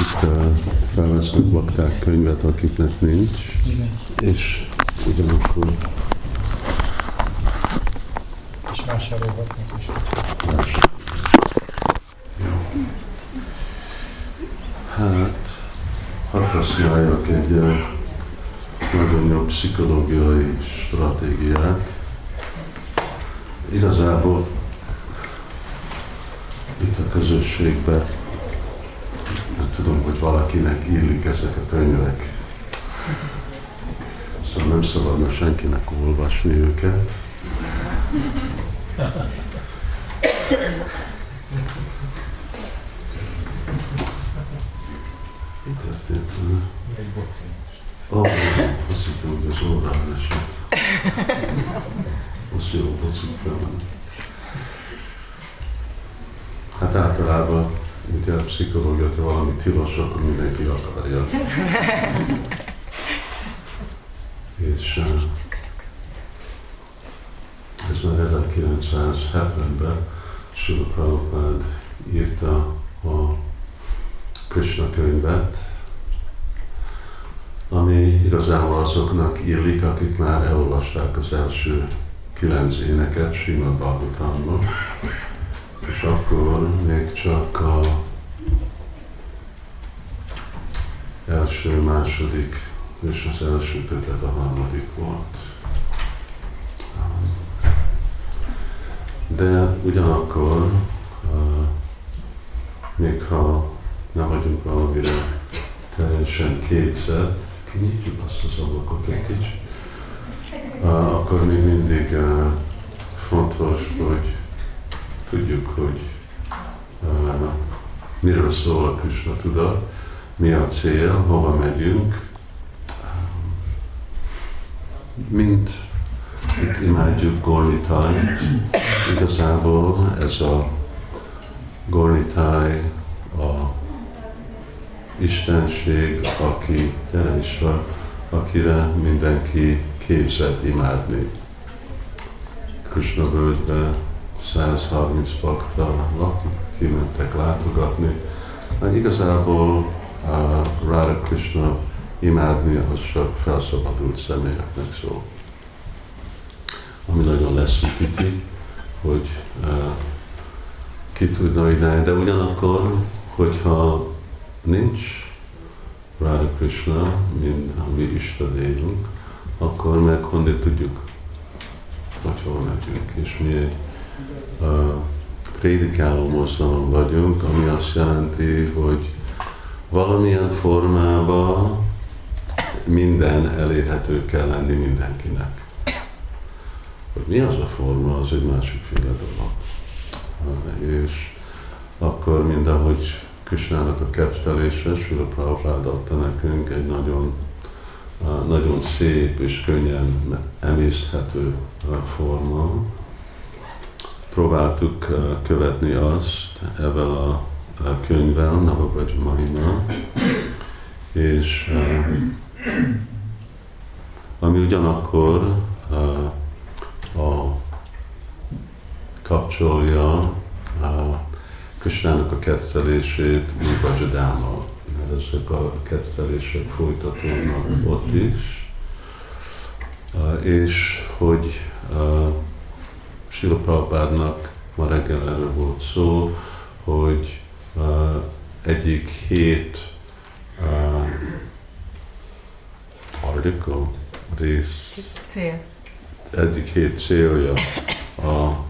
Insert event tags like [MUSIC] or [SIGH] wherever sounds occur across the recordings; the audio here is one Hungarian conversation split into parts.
itt uh, felvesznek bakták könyvet, akiknek nincs, Igen. és ugyanakkor És vásárolhatnak is. Hát, hadd egy nagyon jó pszichológiai stratégiát. Igazából itt a közösségben tudom, hogy valakinek illik ezek a könyvek. Szóval nem szabadna senkinek olvasni őket. Mi történt? Egy boci. Ó, oh, azt hittem, hogy az órán esett. Az jó bocikra. Hát általában, ugye a pszichológia, hogyha valami tilos, akkor mindenki akarja. [LAUGHS] És uh, ez már 1970-ben Sula Prabhupád írta a Krishna könyvet, ami igazából azoknak illik, akik már elolvasták az első kilenc éneket Srimad Bhagavatamban, és akkor még csak a első, második és az első kötet a harmadik volt. De ugyanakkor, még ha nem vagyunk valamire teljesen képzett, kinyitjuk azt az ablakot egy kicsit, akkor még mindig fontos, hogy tudjuk, hogy uh, miről szól a Krishna tudat, mi a cél, hova megyünk, mint itt imádjuk Gornitájt, igazából ez a Gornitáj a Istenség, aki, gyere is van, akire mindenki képzett imádni. Krishna völgybe 130 bakta laknak, kimentek látogatni. Hát igazából a Radha Krishna imádni, az csak felszabadult személyeknek szól. Ami nagyon leszűkíti, hogy uh, ki tudna ide, de ugyanakkor, hogyha nincs Radha Krishna, mint a mi Isten élünk, akkor meg honnan tudjuk, hogy hol megyünk. És mi egy prédikáló mozgalom vagyunk, ami azt jelenti, hogy valamilyen formában minden elérhető kell lenni mindenkinek. Hogy mi az a forma, az egy másikféle dolog. És akkor mind ahogy Krisnának a kettelése, Sula Prabhupád adta nekünk egy nagyon, nagyon szép és könnyen emészthető forma. Próbáltuk követni azt ebben a könyvvel, Navabaj Mahima, és ami ugyanakkor a kapcsolja a Kösnának a kettelését Vibhajadámmal, mert ezek a kettelések folytatódnak ott is, és hogy Sila Prabhupádnak ma reggel erről volt szó, hogy egyik hét article rész Cél. egyik hét célja a, a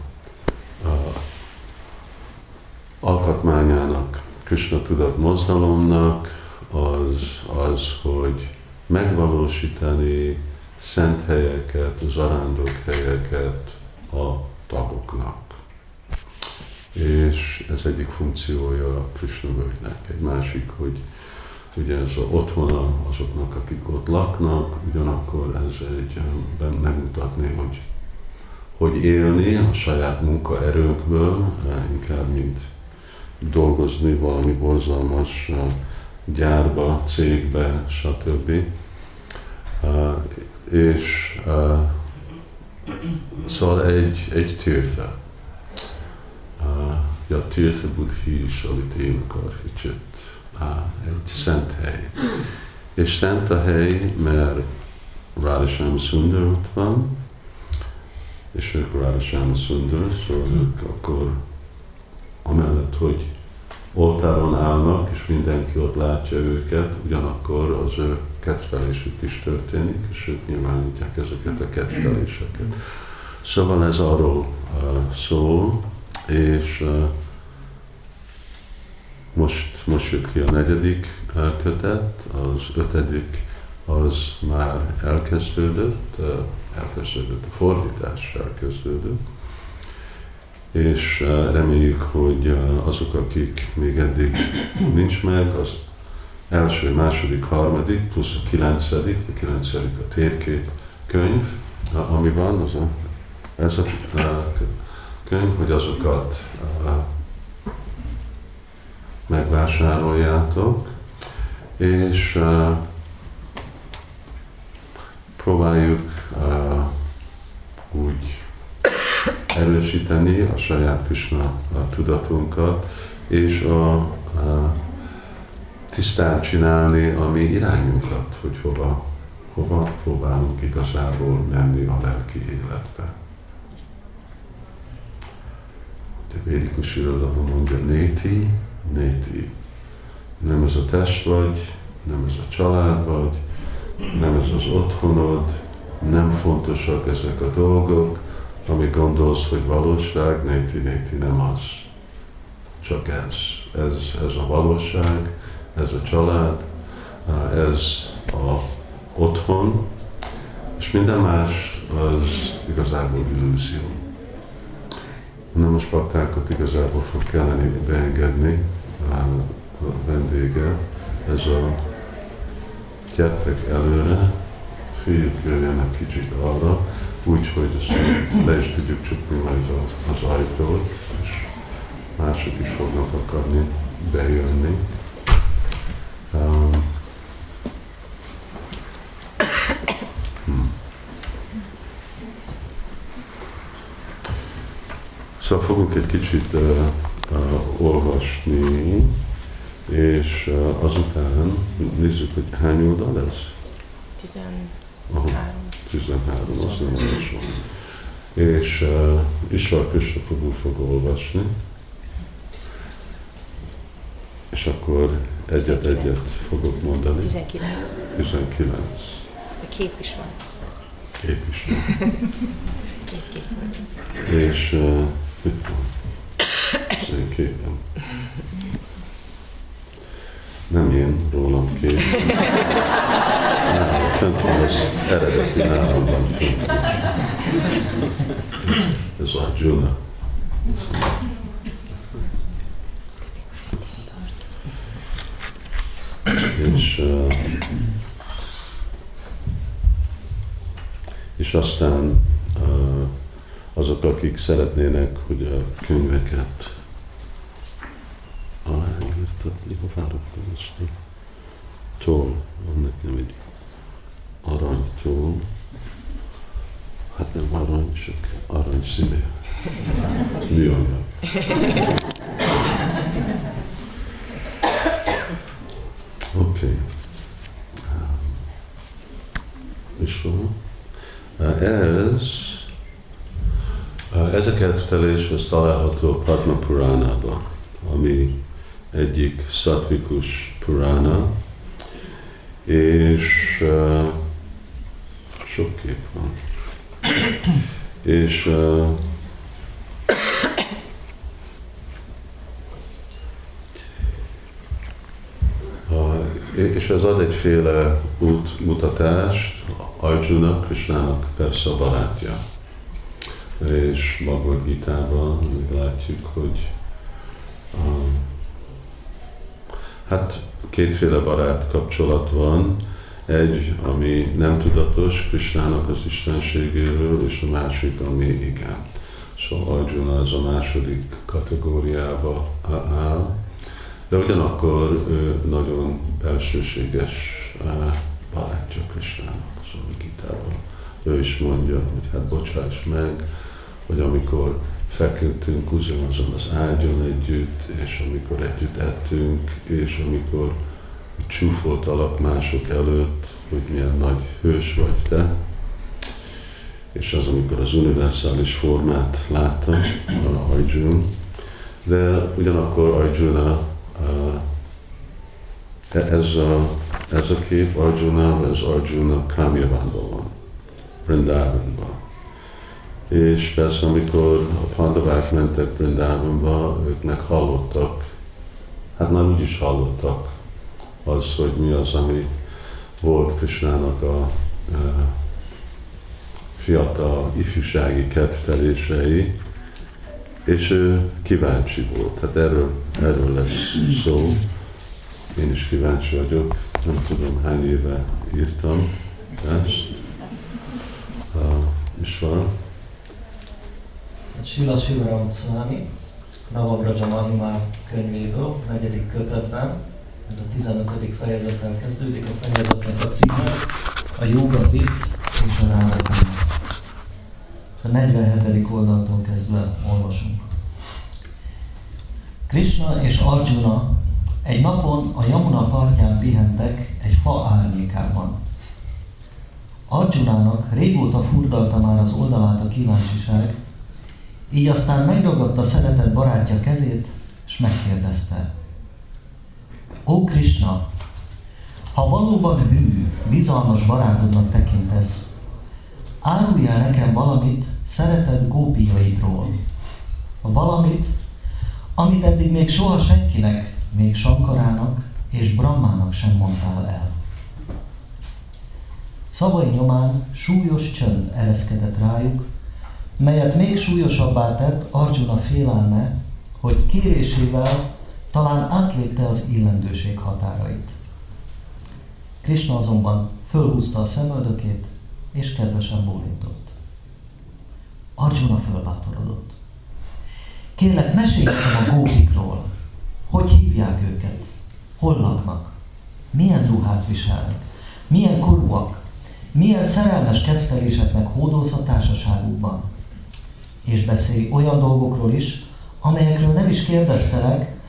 alkotmányának, Krishna tudat mozdalomnak az, az, hogy megvalósítani szent helyeket, zarándok helyeket a tagoknak. És ez egyik funkciója a Krishna völgynek. Egy másik, hogy ugye ez a otthona azoknak, akik ott laknak, ugyanakkor ez egy megmutatni, hogy hogy élni a saját munkaerőnkből, inkább mint dolgozni valami borzalmas gyárba, cégbe, stb. És szóval egy, egy térfe. Ja, térfe buddhi is, amit én akar kicsit egy szent hely. És szent a hely, mert Radhasham Sundar ott van, és ők Radhasham Sundar, szóval ők akkor amellett, hogy oltáron állnak, és mindenki ott látja őket, ugyanakkor az ő kettelésük is történik, és ők nyilvánítják ezeket a ketteléseket. Szóval ez arról uh, szól, és uh, most, most jött ki a negyedik uh, kötet, az ötödik az már elkezdődött, uh, elkezdődött a fordítás, elkezdődött, és reméljük, hogy azok, akik még eddig nincs meg, az első, második, harmadik, plusz a kilencedik, a kilencedik a térkép könyv, ami van, az a, ez a könyv, hogy azokat megvásároljátok, és próbáljuk úgy erősíteni a saját Krishna tudatunkat, és a, a tisztán csinálni a mi irányunkat, hogy hova, hova próbálunk igazából menni a lelki életbe. De védikus irodalom mondja, néti, néti. Nem ez a test vagy, nem ez a család vagy, nem ez az otthonod, nem fontosak ezek a dolgok, ami gondolsz, hogy valóság, néti, néti nem az. Csak ez. Ez, ez a valóság, ez a család, ez a otthon, és minden más az igazából illúzió. Na most paktákat igazából fog kelleni beengedni a vendége. Ez a gyertek előre, fiúk jöjjenek kicsit arra, úgy, hogy ezt le is tudjuk csukni majd az ajtót, és mások is fognak akarni bejönni. Szóval fogunk egy kicsit uh, uh, olvasni, és uh, azután nézzük, hogy hány oldal ez? 13. 13, az nem olvasom. És uh, Isvar Prabhu fog olvasni, és akkor egyet-egyet fogok mondani. 19. 19. A kép is van. Kép is van. [LAUGHS] Egy kép van. És uh, mit van? Nem én, rólam kép. Nálam fent van az eredeti, nálam. Ez a Juna. És, uh, és aztán uh, azok, akik szeretnének, hogy a könyveket aláírtatni, hová raktam ezt a toll, van nekem egy aranytól, hát nem arany, csak arany színe, műanyag. Oké. Okay. És van. Ez, ez a kettelés, ez található a Padma Puránában, ami egyik szatvikus Purána, és uh, sok kép van. és uh, és ez ad egyféle útmutatást Arjuna, Krishnának persze a barátja. És Bhagavad Gita-ban látjuk, hogy um, hát kétféle barát kapcsolat van. Egy, ami nem tudatos Krishnának az istenségéről, és a másik, ami igen. Szóval Arjuna az a második kategóriába áll de ugyanakkor ő nagyon belsőséges barátja Krisnának, szóval Gitában. Ő is mondja, hogy hát bocsáss meg, hogy amikor feküdtünk ugyanazon az ágyon együtt, és amikor együtt ettünk, és amikor csúfoltalak mások előtt, hogy milyen nagy hős vagy te, és az, amikor az univerzális formát látta, a Arjuna, de ugyanakkor Arjuna, ez a, ez a kép Arjuna, ez Arjuna Kamyavánban van, Vrindavanban. És persze, amikor a pandavák mentek Vrindavanba, ők meghallottak, hát már úgy is hallottak az, hogy mi az, ami volt Krisnának a, a fiatal ifjúsági kedvtelései, és ő kíváncsi volt. Hát erről, erről lesz szó. Én is kíváncsi vagyok, nem tudom hány éve írtam ezt. Uh, is van. Sila Sivaram Szalami, Navabraja Mahimá könyvéből, negyedik kötetben, ez a 15. fejezetben kezdődik, a fejezetnek a címe, a Yoga Vit és a Rálekom. A 47. oldaltól kezdve olvasunk. Krishna és Arjuna egy napon a Yamuna partján pihentek egy fa árnyékában. Arjunának régóta furdalta már az oldalát a kíváncsiság, így aztán megragadta szeretett barátja kezét, és megkérdezte. Ó Krishna, ha valóban hű, bizalmas barátodnak tekintesz, árulj el nekem valamit szeretett gópiaidról. Valamit, amit eddig még soha senkinek, még Sankarának és Brahmának sem mondtál el. Szavai nyomán súlyos csönd ereszkedett rájuk, melyet még súlyosabbá tett Arjuna félelme, hogy kérésével talán átlépte az illendőség határait. Krishna azonban fölhúzta a szemöldökét, és kedvesen bólintott. Arjuna fölbátorodott. Kérlek, mesélj a gópikról. Hogy hívják őket? Hol laknak? Milyen ruhát viselnek? Milyen korúak? Milyen szerelmes kedvteléseknek hódolsz a társaságukban? És beszélj olyan dolgokról is, amelyekről nem is kérdeztelek,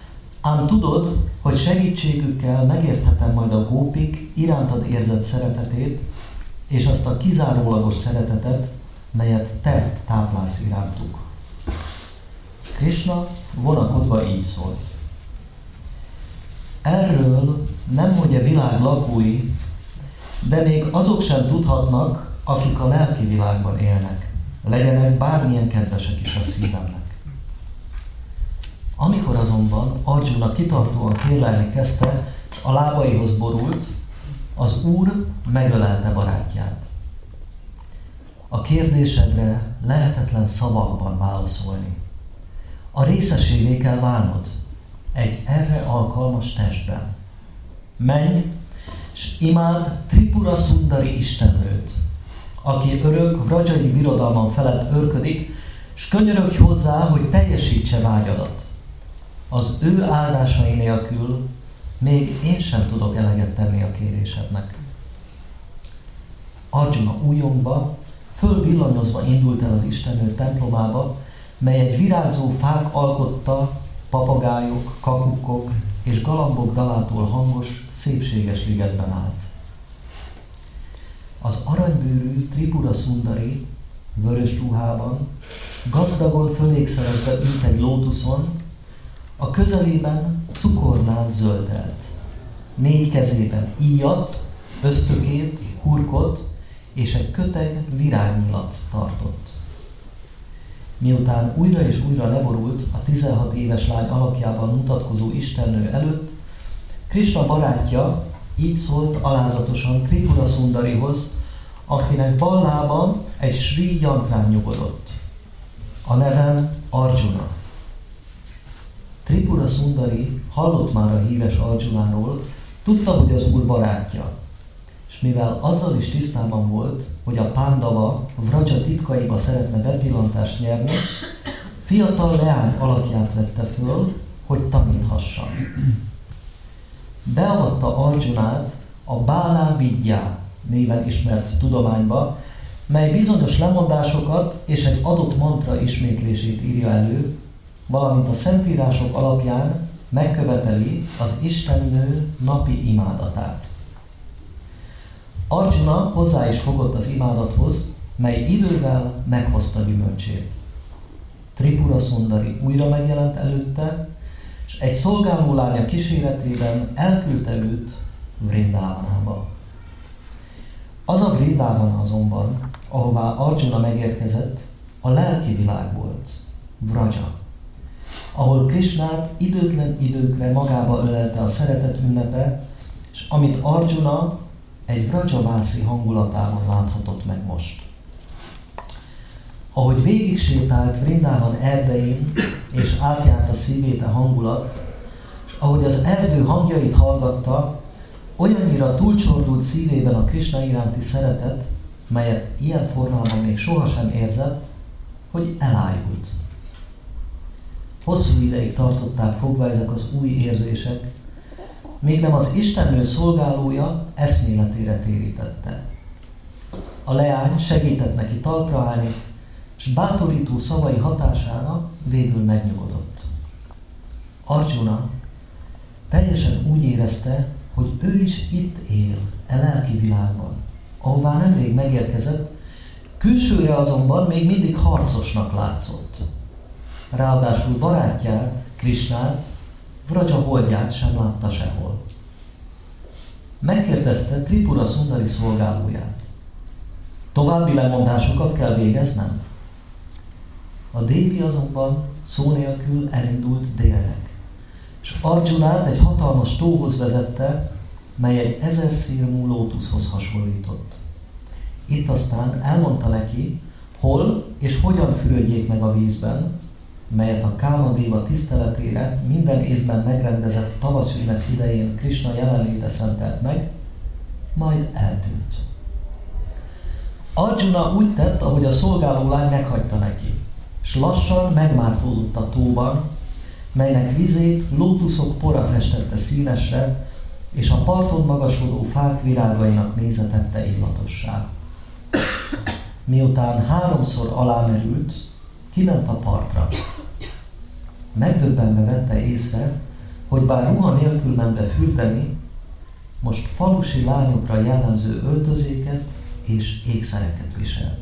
ám tudod, hogy segítségükkel megérthetem majd a gópik irántad érzett szeretetét, és azt a kizárólagos szeretetet, melyet te táplálsz irántuk. Krishna vonakodva így szólt. Erről nem hogy a világ lakói, de még azok sem tudhatnak, akik a lelki világban élnek. Legyenek bármilyen kedvesek is a szívemnek. Amikor azonban Arjuna kitartóan kérlelni kezdte, és a lábaihoz borult, az Úr megölelte barátját. A kérdésedre lehetetlen szavakban válaszolni. A részesévé kell válnod egy erre alkalmas testben. Menj, és imád Tripura Sundari istennőt, aki örök vrajai birodalman felett örködik, és könyörögj hozzá, hogy teljesítse vágyadat. Az ő áldásai nélkül még én sem tudok eleget tenni a kérésednek. Arjuna újongva, fölvillanyozva indult el az Istennő templomába, mely egy virágzó fák alkotta, papagájok, kakukok és galambok dalától hangos, szépséges ligetben állt. Az aranybőrű Tripura Sundari vörös ruhában, gazdagon fölékszerezve ült egy lótuszon, a közelében cukornál zöldelt. Négy kezében íjat, ösztökét, hurkot és egy köteg virágnyilat tartott. Miután újra és újra leborult a 16 éves lány alakjában mutatkozó istennő előtt, Krishna barátja így szólt alázatosan Tripura Sundarihoz, akinek bal lábam egy Sri Yantrán nyugodott. A nevem Arjuna. Tripura Sundari hallott már a híres Arjunáról, tudta, hogy az úr barátja, és mivel azzal is tisztában volt, hogy a Pándava Vraja titkaiba szeretne bepillantást nyerni, fiatal leány alakját vette föl, hogy taníthassa. Beavatta Arjunát a Bálá Vidya néven ismert tudományba, mely bizonyos lemondásokat és egy adott mantra ismétlését írja elő, valamint a szentírások alapján megköveteli az Istennő napi imádatát. Arjuna hozzá is fogott az imádathoz, mely idővel meghozta gyümölcsét. Tripura Sundari újra megjelent előtte, egy szolgáló lánya kíséretében elküldte őt Vrindávanába. Az a Vrindávana azonban, ahová Arjuna megérkezett, a lelki világ volt, Vraja, ahol Krishnát időtlen időkre magába ölelte a szeretet ünnepe, és amit Arjuna egy Vrajavászi hangulatában láthatott meg most. Ahogy végig sétált Vrindában erdején, és átjárt a szívét a hangulat, és ahogy az erdő hangjait hallgatta, olyannyira túlcsordult szívében a Krishna iránti szeretet, melyet ilyen formában még sohasem érzett, hogy elájult. Hosszú ideig tartották fogva ezek az új érzések, még nem az Istennő szolgálója eszméletére térítette. A leány segített neki talpra állni, és bátorító szavai hatására végül megnyugodott. Arjuna teljesen úgy érezte, hogy ő is itt él, e lelki világban, ahová nemrég megérkezett, külsőre azonban még mindig harcosnak látszott. Ráadásul barátját, Krisnát, Vraja holdját sem látta sehol. Megkérdezte Tripura Sundari szolgálóját. További lemondásokat kell végeznem? A Dévi azonban szó nélkül elindult délnek, és Arjunát egy hatalmas tóhoz vezette, mely egy ezer szírmú lótuszhoz hasonlított. Itt aztán elmondta neki, hol és hogyan fürödjék meg a vízben, melyet a Kámadéva tiszteletére minden évben megrendezett tavaszünnep idején Krishna jelenléte szentelt meg, majd eltűnt. Arjuna úgy tett, ahogy a szolgáló lány meghagyta neki, és lassan megmártózott a tóban, melynek vizét lótuszok pora festette színesre, és a parton magasodó fák virágainak nézetette illatossá. Miután háromszor alámerült, kiment a partra. Megdöbbenve vette észre, hogy bár ruha nélkül ment be fürdeni, most falusi lányokra jellemző öltözéket és ékszereket viselt.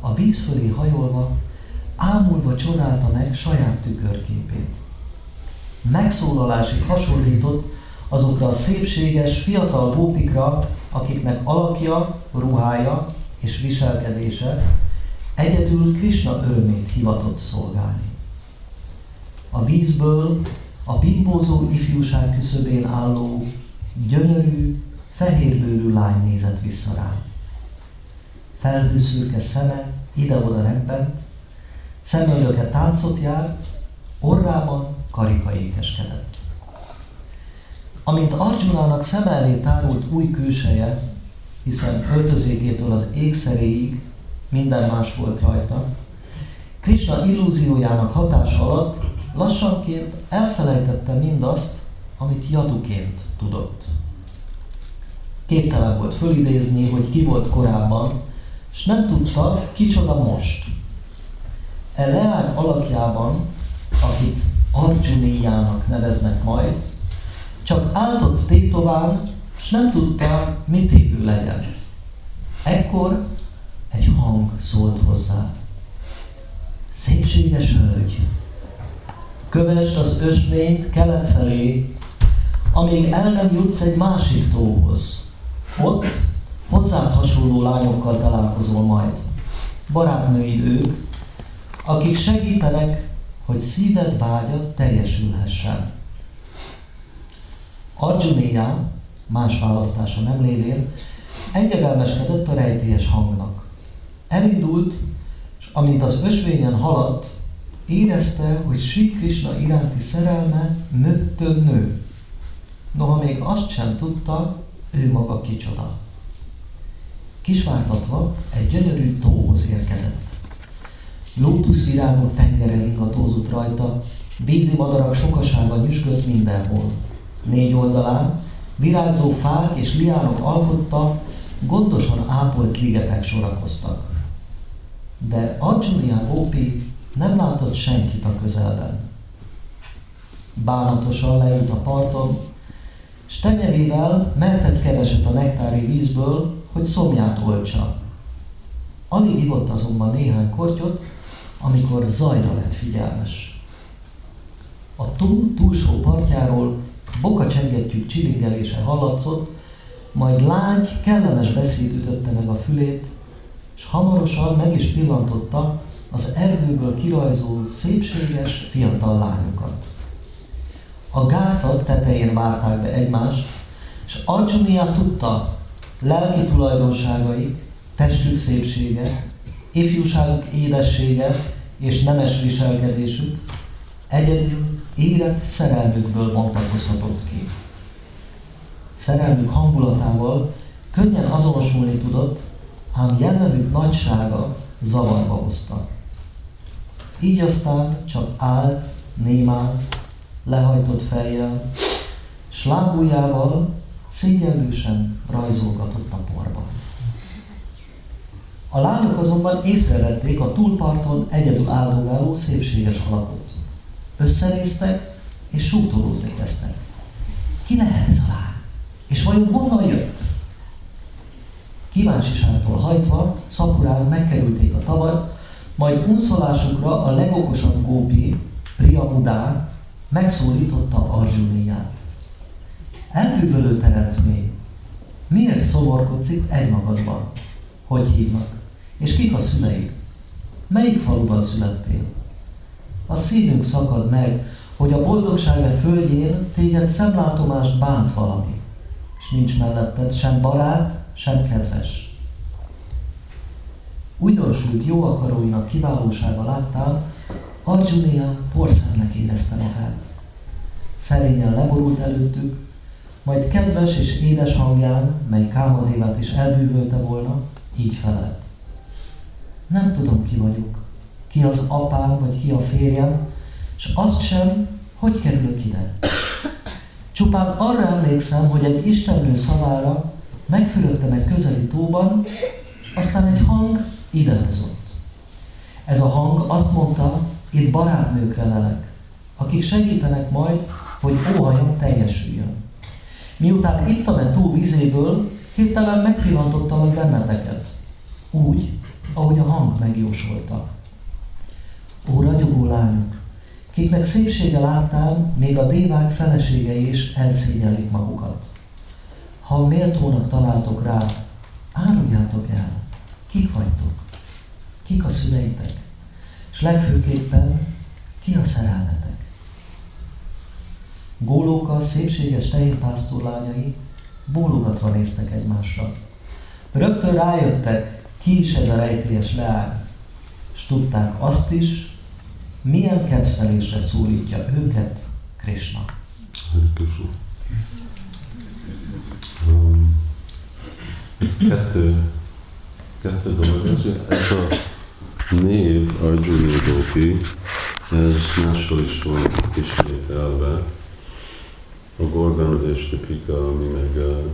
A víz fölé hajolva, ámulva csodálta meg saját tükörképét. Megszólalásig hasonlított azokra a szépséges, fiatal gópikra, akiknek alakja, ruhája és viselkedése egyedül Krishna örömét hivatott szolgálni. A vízből a bimbózó ifjúság küszöbén álló, gyönyörű, fehérbőrű lány nézett vissza Felhőszürke szeme ide-oda rebbent, szemöldöke táncot járt, orrában karika ékeskedett. Amint Arjunának szem elé tárult új külseje, hiszen öltözékétől az ékszeréig minden más volt rajta, Krishna illúziójának hatása alatt lassanként elfelejtette mindazt, amit jaduként tudott. Képtelen volt fölidézni, hogy ki volt korábban, és nem tudta, kicsoda most. E leány alakjában, akit Arjuniának neveznek majd, csak áldott tétován, és nem tudta, mit évő legyen. Ekkor egy hang szólt hozzá. Szépséges hölgy, kövesd az ösvényt kelet felé, amíg el nem jutsz egy másik tóhoz. Ott hozzád hasonló lányokkal találkozol majd. Barátnőid ők, akik segítenek, hogy szíved vágya teljesülhessen. Arjunéja, más választása nem lévén, engedelmeskedett a rejtélyes hangnak. Elindult, és amint az ösvényen haladt, érezte, hogy Sri Krishna iránti szerelme nőttön nő. Noha még azt sem tudta, ő maga kicsoda. Kisvártatva egy gyönyörű tóhoz érkezett. Lótuszvirágok tengere ingatózott rajta, vízi madarak sokasága nyüskött mindenhol. Négy oldalán virágzó fák és liánok alkotta, gondosan ápolt ligetek sorakoztak. De Arjuna Gopi nem látott senkit a közelben. Bánatosan leült a parton, s tenyerével mertet keresett a nektári vízből, hogy szomját oltsa. Alig ivott azonban néhány kortyot, amikor zajra lett figyelmes. A túl túlsó partjáról boka csengettyűk csilingelése hallatszott, majd lágy, kellemes beszéd ütötte meg a fülét, és hamarosan meg is pillantotta az erdőből kirajzó szépséges fiatal lányokat. A gátat tetején várták be egymást, és Arjuniá tudta, lelki tulajdonságai, testük szépsége, ifjúságuk édessége és nemes viselkedésük egyedül érett szerelmükből bontakozhatott ki. Szerelmük hangulatával könnyen azonosulni tudott, ám jellemük nagysága zavarba hozta. Így aztán csak állt, némán, lehajtott fejjel, s lábujjával szégyenlősen rajzolgatott a porban. A lányok azonban észrevették a túlparton egyedül áldogáló szépséges alakot. Összenéztek és sútolózni kezdtek. Ki lehet ez a lány? És vajon honnan jött? Kíváncsiságtól hajtva, szakurán megkerülték a tavat, majd unszolásukra a legokosabb gópi, Priamudán megszólította Arjuniát. Elbűvölő teremtmény, miért szomorkodsz itt egymagadban? Hogy hívnak? És kik a szüleid? Melyik faluban születtél? A szívünk szakad meg, hogy a boldogság földjén téged szemlátomást bánt valami, és nincs melletted sem barát, sem kedves. Újdonsült jó akaróinak kiválósága láttál, Arjunia porszemnek érezte magát. Szerényen leborult előttük, majd kedves és édes hangján, mely Kámadévát is elbűvölte volna, így felelt. Nem tudom, ki vagyok, ki az apám, vagy ki a férjem, és azt sem, hogy kerülök ide. Csupán arra emlékszem, hogy egy istennő szavára megfürödtem egy közeli tóban, aztán egy hang idehozott. Ez a hang azt mondta, itt barátnőkre lelek, akik segítenek majd, hogy óhajom teljesüljön. Miután ittam e tó vizéből, hirtelen megpillantottalak benneteket. Úgy, ahogy a hang megjósolta. Ó, ragyogó lányok, kiknek szépsége láttál, még a dévák feleségei is elszégyelik magukat. Ha méltónak találtok rá, áruljátok el, kik vagytok, kik a szüleitek, és legfőképpen ki a szerelmetek. Gólóka, szépséges tehénpásztorlányai bólogatva néztek egymásra. Rögtön rájöttek, ki is ez a rejtélyes leány, és tudták azt is, milyen kedvelésre szólítja őket Krishna. Krishna. Um, kettő, kettő dolog. Ez, ez a név Arjuna Gopi, ez máshol is van ismételve. A Gorgon és Tipika, ami meg uh,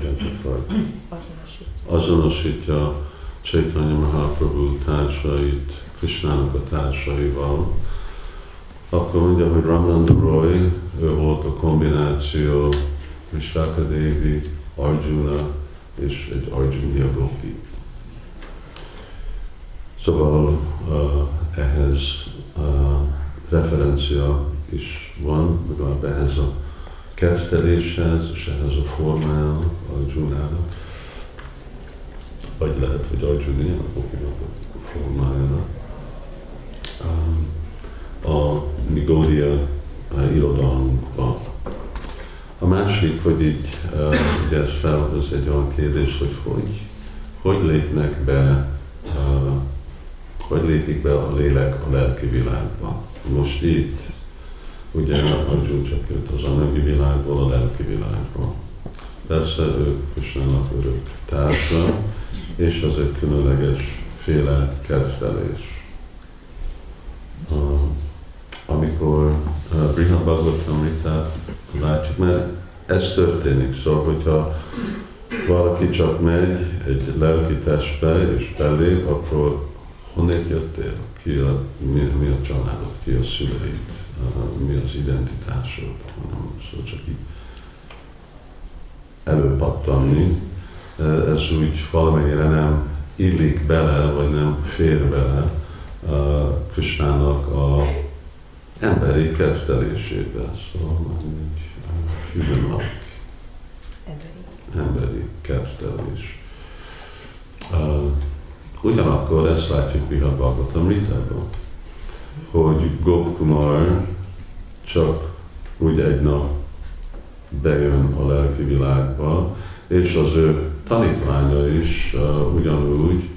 identified, azonosítja. Chaitanya Mahaprabhu társait, Krishnának a társaival, akkor mondja, hogy Ramananda Roy, ő volt a kombináció Vishaka Devi, Arjuna és egy Arjunia Gopi. Szóval uh, ehhez uh, referencia is van, legalább ehhez a ketteléshez, és ehhez a formájának, Arjunának, vagy lehet, hogy Arjunia a formájának. A Migória irodalmunkba. A másik, hogy így ugye ez felhoz egy olyan kérdés, hogy hogy, hogy lépnek be, hogy lépik be a lélek a lelki világba. Most itt, ugye Arjun csak jött az anyagi világból a lelki világba. Persze ők Kösnának örök társa, és az egy különleges féle kedvelés. Uh, amikor uh, Brihad Bhagavatam vitát látjuk, mert ez történik. Szóval, hogyha valaki csak megy egy lelki testbe és belép, akkor honnét jöttél, ki a, mi, mi a családod, ki a szüleid, mi az identitásod, hanem szóval csak így előpattanni. Ez úgy valamennyire nem illik bele, vagy nem fér bele Krisnának a emberi kettelésébe. Szóval egy human like, Emberi. emberi kettelés. Uh, ugyanakkor ezt látjuk Bihar Bhagavatamritában, hogy Gopkumar csak úgy egy nap bejön a lelki világba, és az ő tanítványa is uh, ugyanúgy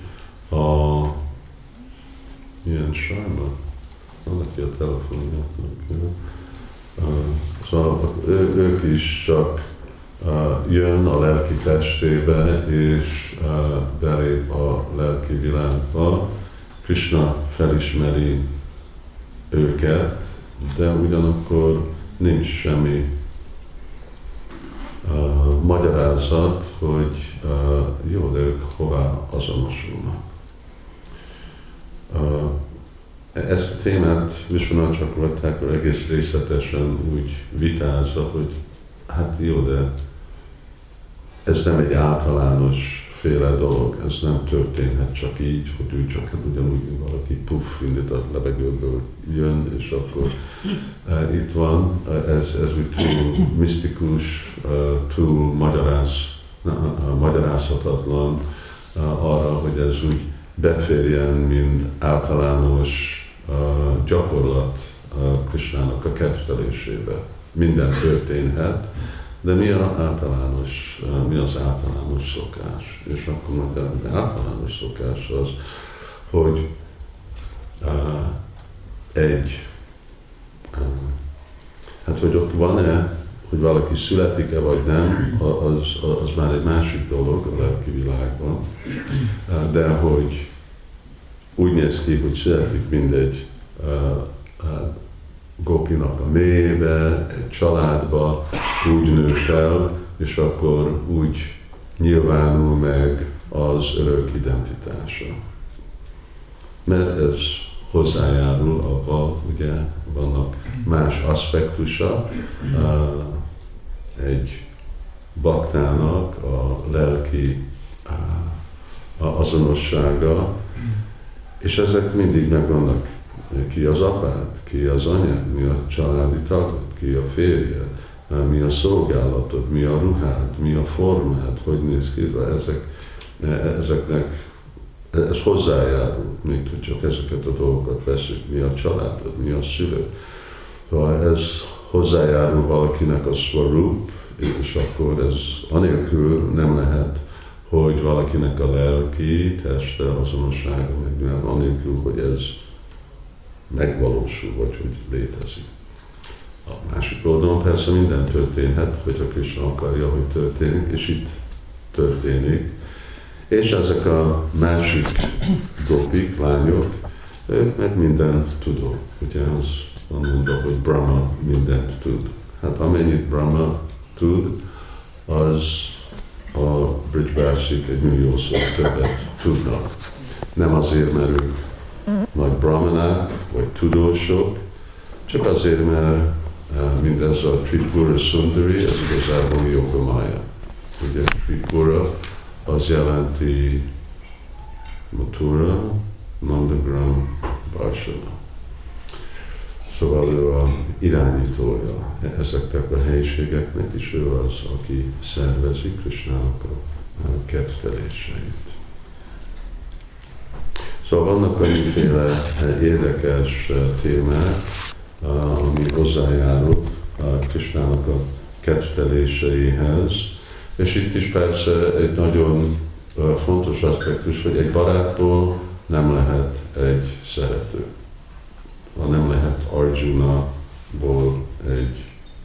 a milyen sárba? Valaki a telefonját uh, Szóval ők is csak jön a lelki testébe, és belép a lelki világba. Krishna felismeri őket, de ugyanakkor nincs semmi magyarázat, hogy jó, de ők hová azonosulnak. Uh, ezt a témát Vishwanath Chakravartákor egész részletesen úgy vitázza, hogy hát jó, de ez nem egy általános féle dolog, ez nem történhet csak így, hogy ő csak ugyanúgy, valaki puff, mint a levegőből jön, és akkor uh, itt van, uh, ez, ez úgy túl misztikus, uh, túl magyaráz, uh, magyarázhatatlan uh, arra, hogy ez úgy beférjen, mint általános uh, gyakorlat uh, Krisnának a kettelésébe. Minden történhet, de mi, a általános, mi az általános szokás? És akkor mondja, hogy általános szokás az, hogy egy, hát hogy ott van-e, hogy valaki születik-e vagy nem, az, az már egy másik dolog a lelki világban, de hogy úgy néz ki, hogy születik mindegy uh, Gopinak a mélyébe, egy családba, úgy nő fel, és akkor úgy nyilvánul meg az örök identitása. Mert ez hozzájárul avval, ugye vannak más aspektusa egy baktának a lelki azonossága, és ezek mindig megvannak ki az apád, ki az anyád, mi a családi tagod, ki a férjed, mi a szolgálatod, mi a ruhád, mi a formád, hogy néz ki, ezek, ezeknek ez hozzájárul, hogy csak ezeket a dolgokat veszük, mi a családod, mi a szülő. Szóval ez hozzájárul valakinek a svarup, és akkor ez anélkül nem lehet, hogy valakinek a lelki teste azonossága, meg nem, anélkül, hogy ez megvalósul, vagy hogy létezik. A másik oldalon persze minden történhet, hogyha Krishna akarja, hogy történik, és itt történik. És ezek a másik gopik, lányok, ők meg mindent tudok. Ugye az van mondva, hogy Brahma mindent tud. Hát amennyit Brahma tud, az a Bridgebászik egy milliószor többet tudnak. Nem azért, mert ők brahmanák, vagy tudósok, csak azért, mert uh, mindez a Tripura Sundari, ez igazából Yogamaya. Ugye Tripura az jelenti Matura, Nandagram, Varsana. Szóval ő a irányítója ezeknek a helyiségeknek, és ő az, aki szervezi Krishnának a ketteléseit. Szóval vannak annyiféle eh, érdekes eh, témák, eh, ami hozzájárul a Kisnának a ketteléseihez. És itt is persze egy nagyon fontos aspektus, hogy egy barátból nem lehet egy szerető. Nem lehet Arjuna-ból egy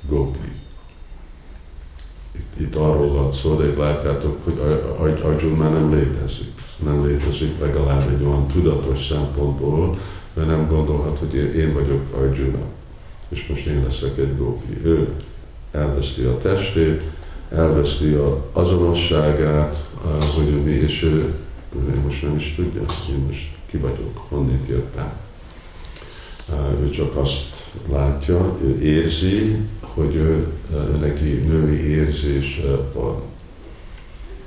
gopi. Itt, itt arról van szó, de látjátok, hogy Arjuna nem létezik nem létezik legalább egy olyan tudatos szempontból, mert nem gondolhat, hogy én vagyok Arjuna, és most én leszek egy gópi. Ő elveszti a testét, elveszti a azonosságát, hogy mi, és ő, ő most nem is tudja, én most ki vagyok, honnét jöttem. Ő csak azt látja, ő érzi, hogy ő, neki női érzés van.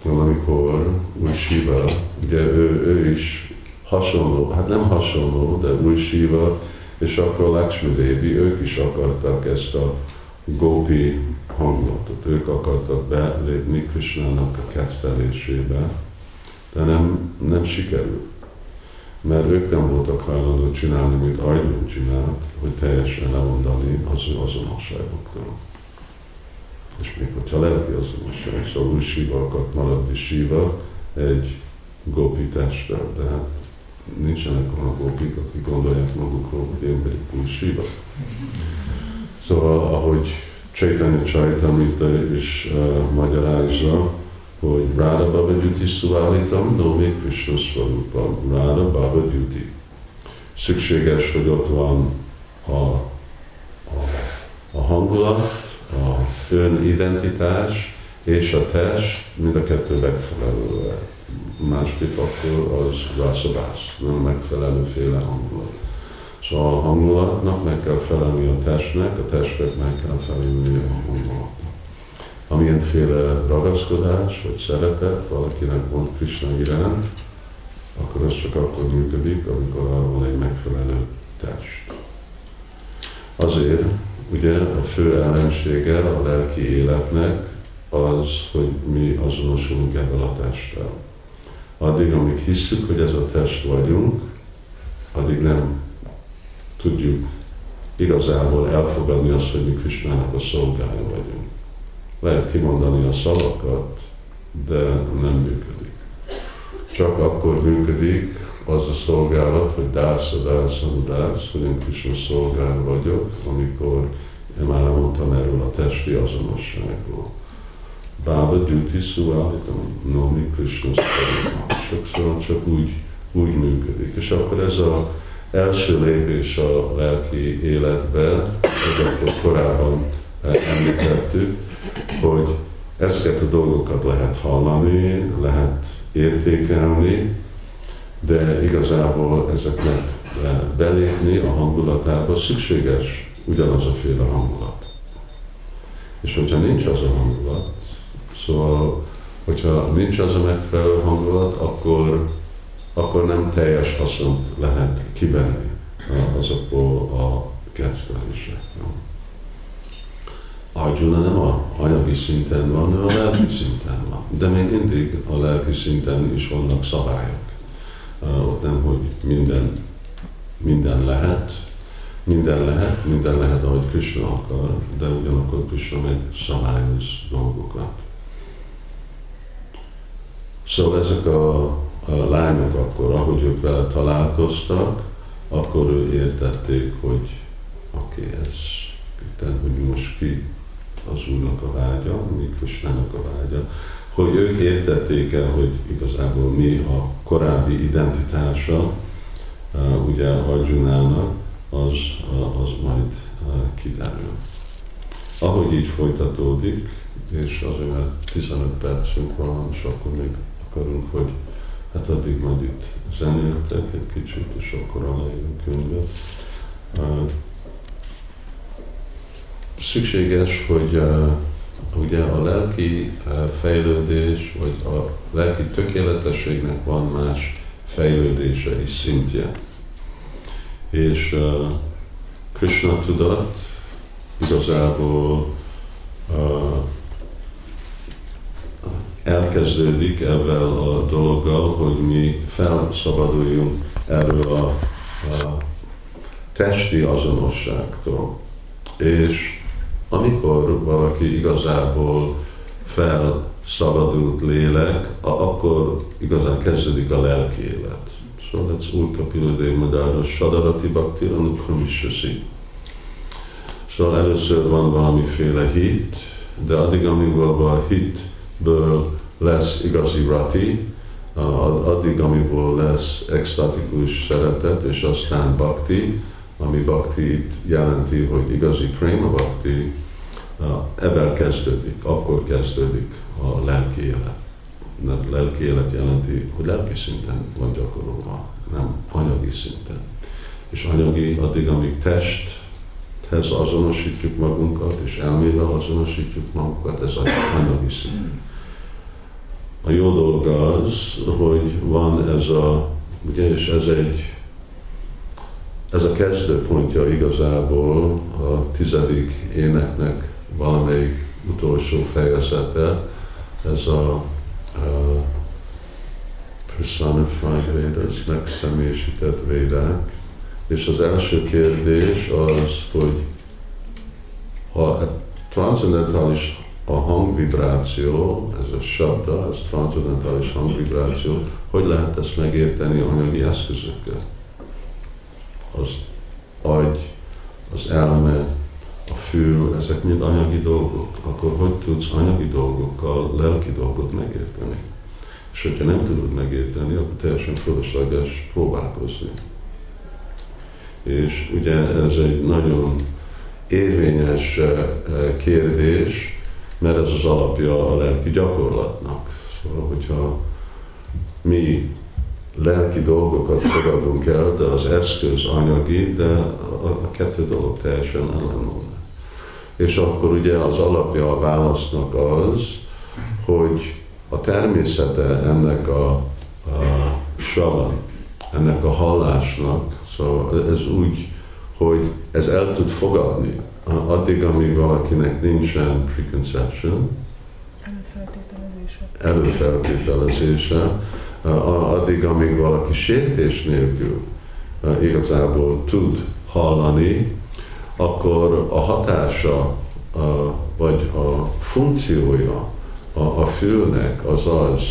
Amikor új Shiva, ugye ő, ő is hasonló, hát nem hasonló, de új Shiva, és akkor Lakshmi Devi, ők is akartak ezt a Gopi hangulatot, ők akartak belépni Krishnának a kettelésébe, de nem, nem sikerült. Mert ők nem voltak hajlandók csinálni, mint Arjun csinált, hogy teljesen lemondani az azonosságoktól. És még hogyha lelki azonosság, szóval új Siva akart maradni Siva egy gopi testtel, de hát nincsenek olyan gopik, akik gondolják magukról, hogy én vagyok új Siva. Szóval, ahogy Chaitanya Chaitamita is uh, magyarázza, hogy Radha Baba Duty Suvalitam, Nomi Krishna Svarupam, Radha Baba Duty. Szükséges, hogy ott van a, a, a hangulat, a önidentitás és a test, mind a kettő megfelelő. Másképp akkor az rászabász, nem megfelelőféle hangulat. Szóval a hangulatnak meg kell felelni a testnek, a testnek meg kell felelni a hangulatnak. Amilyenféle ragaszkodás vagy szeretet valakinek van Krishna iránt, akkor az csak akkor működik, amikor van egy megfelelő test. Azért, ugye a fő ellensége a lelki életnek az, hogy mi azonosulunk ebben a testtel. Addig, amíg hiszük, hogy ez a test vagyunk, addig nem tudjuk igazából elfogadni azt, hogy mi Krisnának a szolgája vagyunk. Lehet kimondani a szavakat, de nem működik. Csak akkor működik az a szolgálat, hogy dásza, dásza, dász, hogy én Krishna szolgál vagyok, amikor én már nem mondtam erről a testi azonosságról. Baba duty suválitam, nomi Krishna Sokszor csak úgy, úgy működik. És akkor ez a első lépés a lelki életbe, hogy akkor korábban említettük, hogy ezeket a dolgokat lehet hallani, lehet értékelni, de igazából ezeknek belépni a hangulatába szükséges ugyanaz a féle hangulat. És hogyha nincs az a hangulat, szóval, hogyha nincs az a megfelelő hangulat, akkor akkor nem teljes haszont lehet kivenni azokból a kedvelésekből. Arjuna nem a anyagi szinten van, hanem a lelki szinten van. De még mindig a lelki szinten is vannak szabályok. Ott nem, hogy minden, minden lehet, minden lehet, minden lehet, ahogy Krishna akar, de ugyanakkor Krishna meg szabályoz dolgokat. Szóval ezek a a lányok akkor, ahogy ők vele találkoztak, akkor ő értették, hogy oké, okay, ez hogy most ki az Úrnak a vágya, mi Krisnának a vágya, hogy ők értették el, hogy igazából mi a korábbi identitása, ugye Arjunának, az, az majd kiderül. Ahogy így folytatódik, és azért mert 15 percünk van, és akkor még akarunk, hogy Hát addig majd itt zenéltek egy kicsit, és akkor aláírunk könyvet. Szükséges, hogy ugye a lelki fejlődés, vagy a lelki tökéletességnek van más fejlődése és szintje. És uh, Krishna tudat igazából uh, elkezdődik ebben a dologgal, hogy mi felszabaduljunk erről a, a testi azonosságtól. És amikor valaki igazából felszabadult lélek, akkor igazán kezdődik a lelki élet. Szóval ez új kapilodé madára sadarati bakti, anukhamissasi. Szóval először van valamiféle hit, de addig, amíg a hitből lesz igazi rati, addig, amiből lesz extatikus szeretet, és aztán bhakti, ami bhakti jelenti, hogy igazi prema bhakti, ebben kezdődik, akkor kezdődik a lelki élet. nem lelki élet jelenti, hogy lelki szinten van gyakorolva, nem anyagi szinten. És anyagi addig, amíg testhez azonosítjuk magunkat, és elmével azonosítjuk magunkat, ez anyagi szint. A jó dolog az, hogy van ez a, ugye, és ez egy, ez a kezdőpontja igazából a tizedik éneknek valamelyik utolsó fejezete, ez a, a personified védas, megszemélyesített védák. És az első kérdés az, hogy ha transzendentális a hangvibráció, ez a sabda, ez transzendentális hangvibráció, hogy lehet ezt megérteni anyagi eszközökkel? Az agy, az elme, a fül, ezek mind anyagi dolgok. Akkor hogy tudsz anyagi dolgokkal lelki dolgot megérteni? És hogyha nem tudod megérteni, akkor teljesen fölösleges próbálkozni. És ugye ez egy nagyon érvényes eh, kérdés, mert ez az alapja a lelki gyakorlatnak. Szóval, hogyha mi lelki dolgokat fogadunk el, de az eszköz anyagi, de a kettő dolog teljesen ellenmond. És akkor ugye az alapja a válasznak az, hogy a természete ennek a, a savan, ennek a hallásnak, szóval ez úgy, hogy ez el tud fogadni, addig, amíg valakinek nincsen preconception, előfeltételezése, addig, amíg valaki sértés nélkül igazából tud hallani, akkor a hatása vagy a funkciója a, fülnek az az,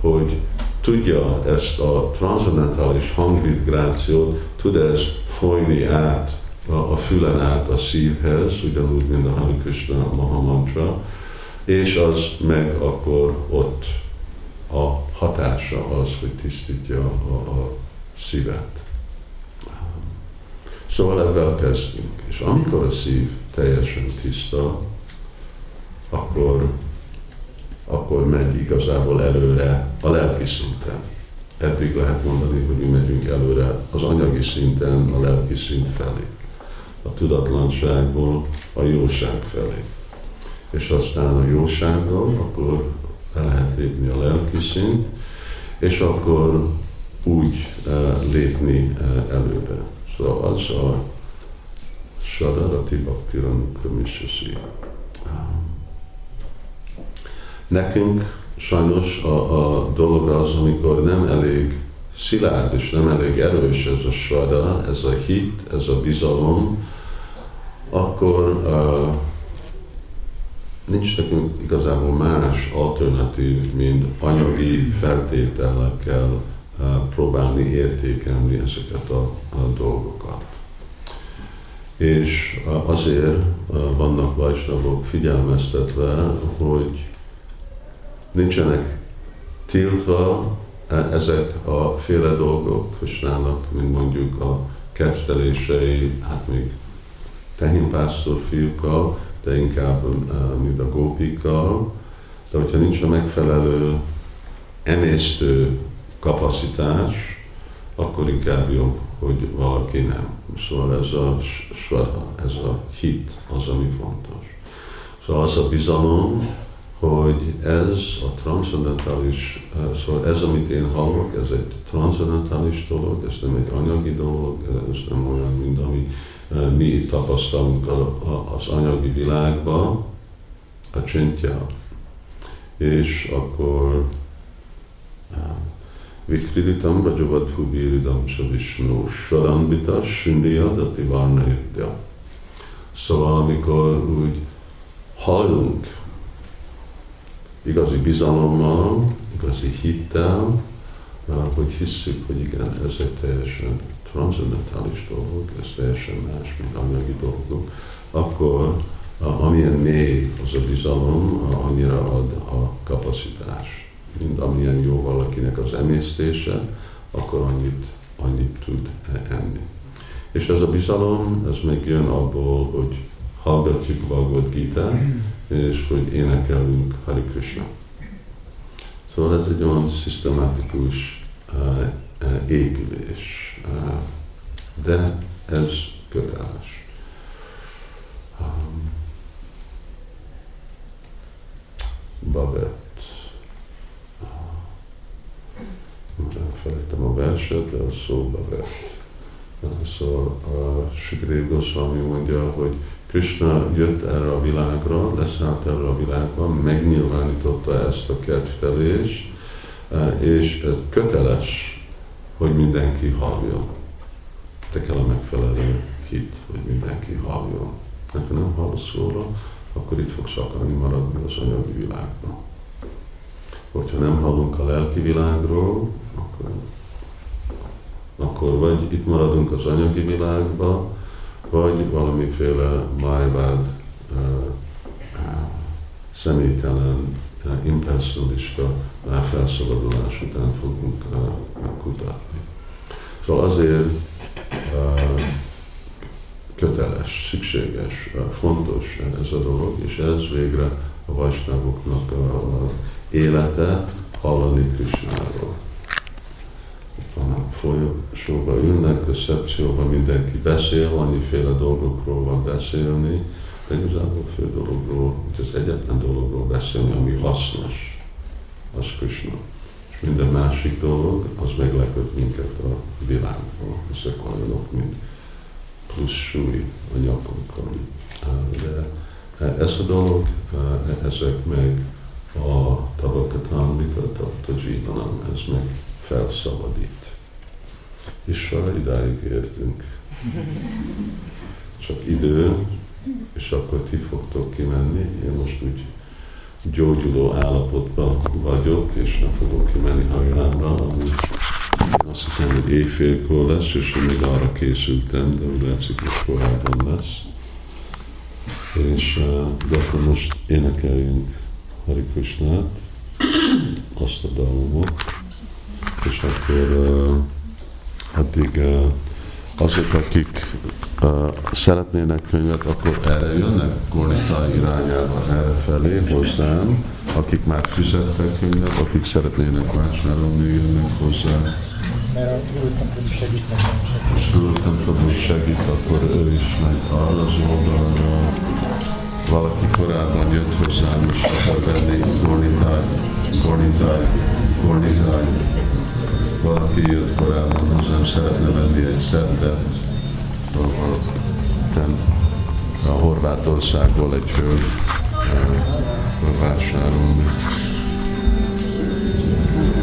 hogy tudja ezt a transzendentális hangvibrációt, tud ezt folyni át a, fülen át a szívhez, ugyanúgy, mint a Hare Krishna Maha Mantra, és az meg akkor ott a hatása az, hogy tisztítja a, a szívet. Szóval ebben kezdünk. És amikor a szív teljesen tiszta, akkor, akkor megy igazából előre a lelki szinten. Eddig lehet mondani, hogy mi megyünk előre az anyagi szinten, a lelki szint felé a tudatlanságból a jóság felé. És aztán a jóságról akkor el lehet lépni a lelki szint, és akkor úgy uh, lépni uh, előre. Szóval az a Sadarati Bhaktiran Kamishasi. Nekünk sajnos a, a dolog az, amikor nem elég szilárd és nem elég erős ez a svada, ez a hit, ez a bizalom, akkor uh, nincs nekünk igazából más alternatív, mint anyagi feltételekkel uh, próbálni értékelni ezeket a, a dolgokat. És uh, azért uh, vannak vajsnagok figyelmeztetve, hogy nincsenek tiltva ezek a féle dolgok Kösnának, mint mondjuk a kettelései, hát még tehénpásztor fiúkkal, de inkább mint a gópikkal, de hogyha nincs a megfelelő emésztő kapacitás, akkor inkább jobb, hogy valaki nem. Szóval ez a ez a hit az, ami fontos. Szóval az a bizalom, hogy ez a transzendentális, szóval ez, amit én hallok, ez egy transzendentális dolog, ez nem egy anyagi dolog, ez nem olyan, mint ami mi tapasztalunk az anyagi világban, a csintja. És akkor Vikriditam Rajavadhu Viridam Savisnu Sarambita Sündiya Dati Varnayadya. Szóval amikor úgy hallunk igazi bizalommal, igazi hittel, hogy hisszük, hogy igen, ez egy teljesen transzendentális dolgok, ez teljesen más, mint anyagi dolgok, akkor amilyen mély az a bizalom, annyira ad a kapacitás. Mint amilyen jó valakinek az emésztése, akkor annyit, annyit tud enni. És ez a bizalom, ez megjön abból, hogy hallgatjuk Bhagavad Gita, és hogy énekelünk Hari Krishna. Szóval ez egy olyan szisztematikus uh, uh, de ez köteles. Um, Babett. Felejtem a verset, de a szóba vett. Szóval a Sukadév Goswami mondja, hogy Krishna jött erre a világra, leszállt erre a világba, megnyilvánította ezt a kedvtelést, és ez köteles, hogy mindenki halljon. Te kell a megfelelő hit, hogy mindenki halljon. Ha nem hallasz róla, akkor itt fogsz akarni maradni az anyagi világban. Hogyha nem hallunk a lelki világról, akkor, akkor vagy itt maradunk az anyagi világban, vagy valamiféle májvád, személytelen, impersonalista felszabadulás után fogunk kutatni. Szóval azért köteles, szükséges, fontos ez a dolog, és ez végre a vajsnávoknak a élete hallani Krisnáról folyosóba ülnek, recepcióban mindenki beszél, annyiféle dolgokról van beszélni, de igazából fő dologról, az egyetlen dologról beszélni, ami hasznos, az Krishna. És minden másik dolog, az meglepett minket a világból. Ezek olyanok, mint plusz súly a nyakunkon. De ez a dolog, ezek meg a tabakatán, a tapta ez meg felszabadít és idáig értünk. Csak idő, és akkor ti fogtok kimenni. Én most úgy gyógyuló állapotban vagyok, és nem fogok kimenni Hajránra, amúgy én azt hiszem, hogy éjfélkor lesz, és még arra készültem, de úgy látszik, hogy korábban lesz. És de akkor most énekeljünk Hari Krishnát, azt a dalomot, és akkor addig azok, akik szeretnének könyvet, akkor erre jönnek Gornita irányába, erre felé hozzám, akik már fizettek könyvet, akik szeretnének vásárolni, jönnek hozzá. Mert a Guru segít Guru segít, akkor ő is megy arra az oldalra. Valaki korábban jött hozzám, és akar venni Gornitájt, Gornitájt, Gornitájt valaki jött korábban hozzám, szeretne venni egy szettet, a Horvátországból egy hölgy vásárolni.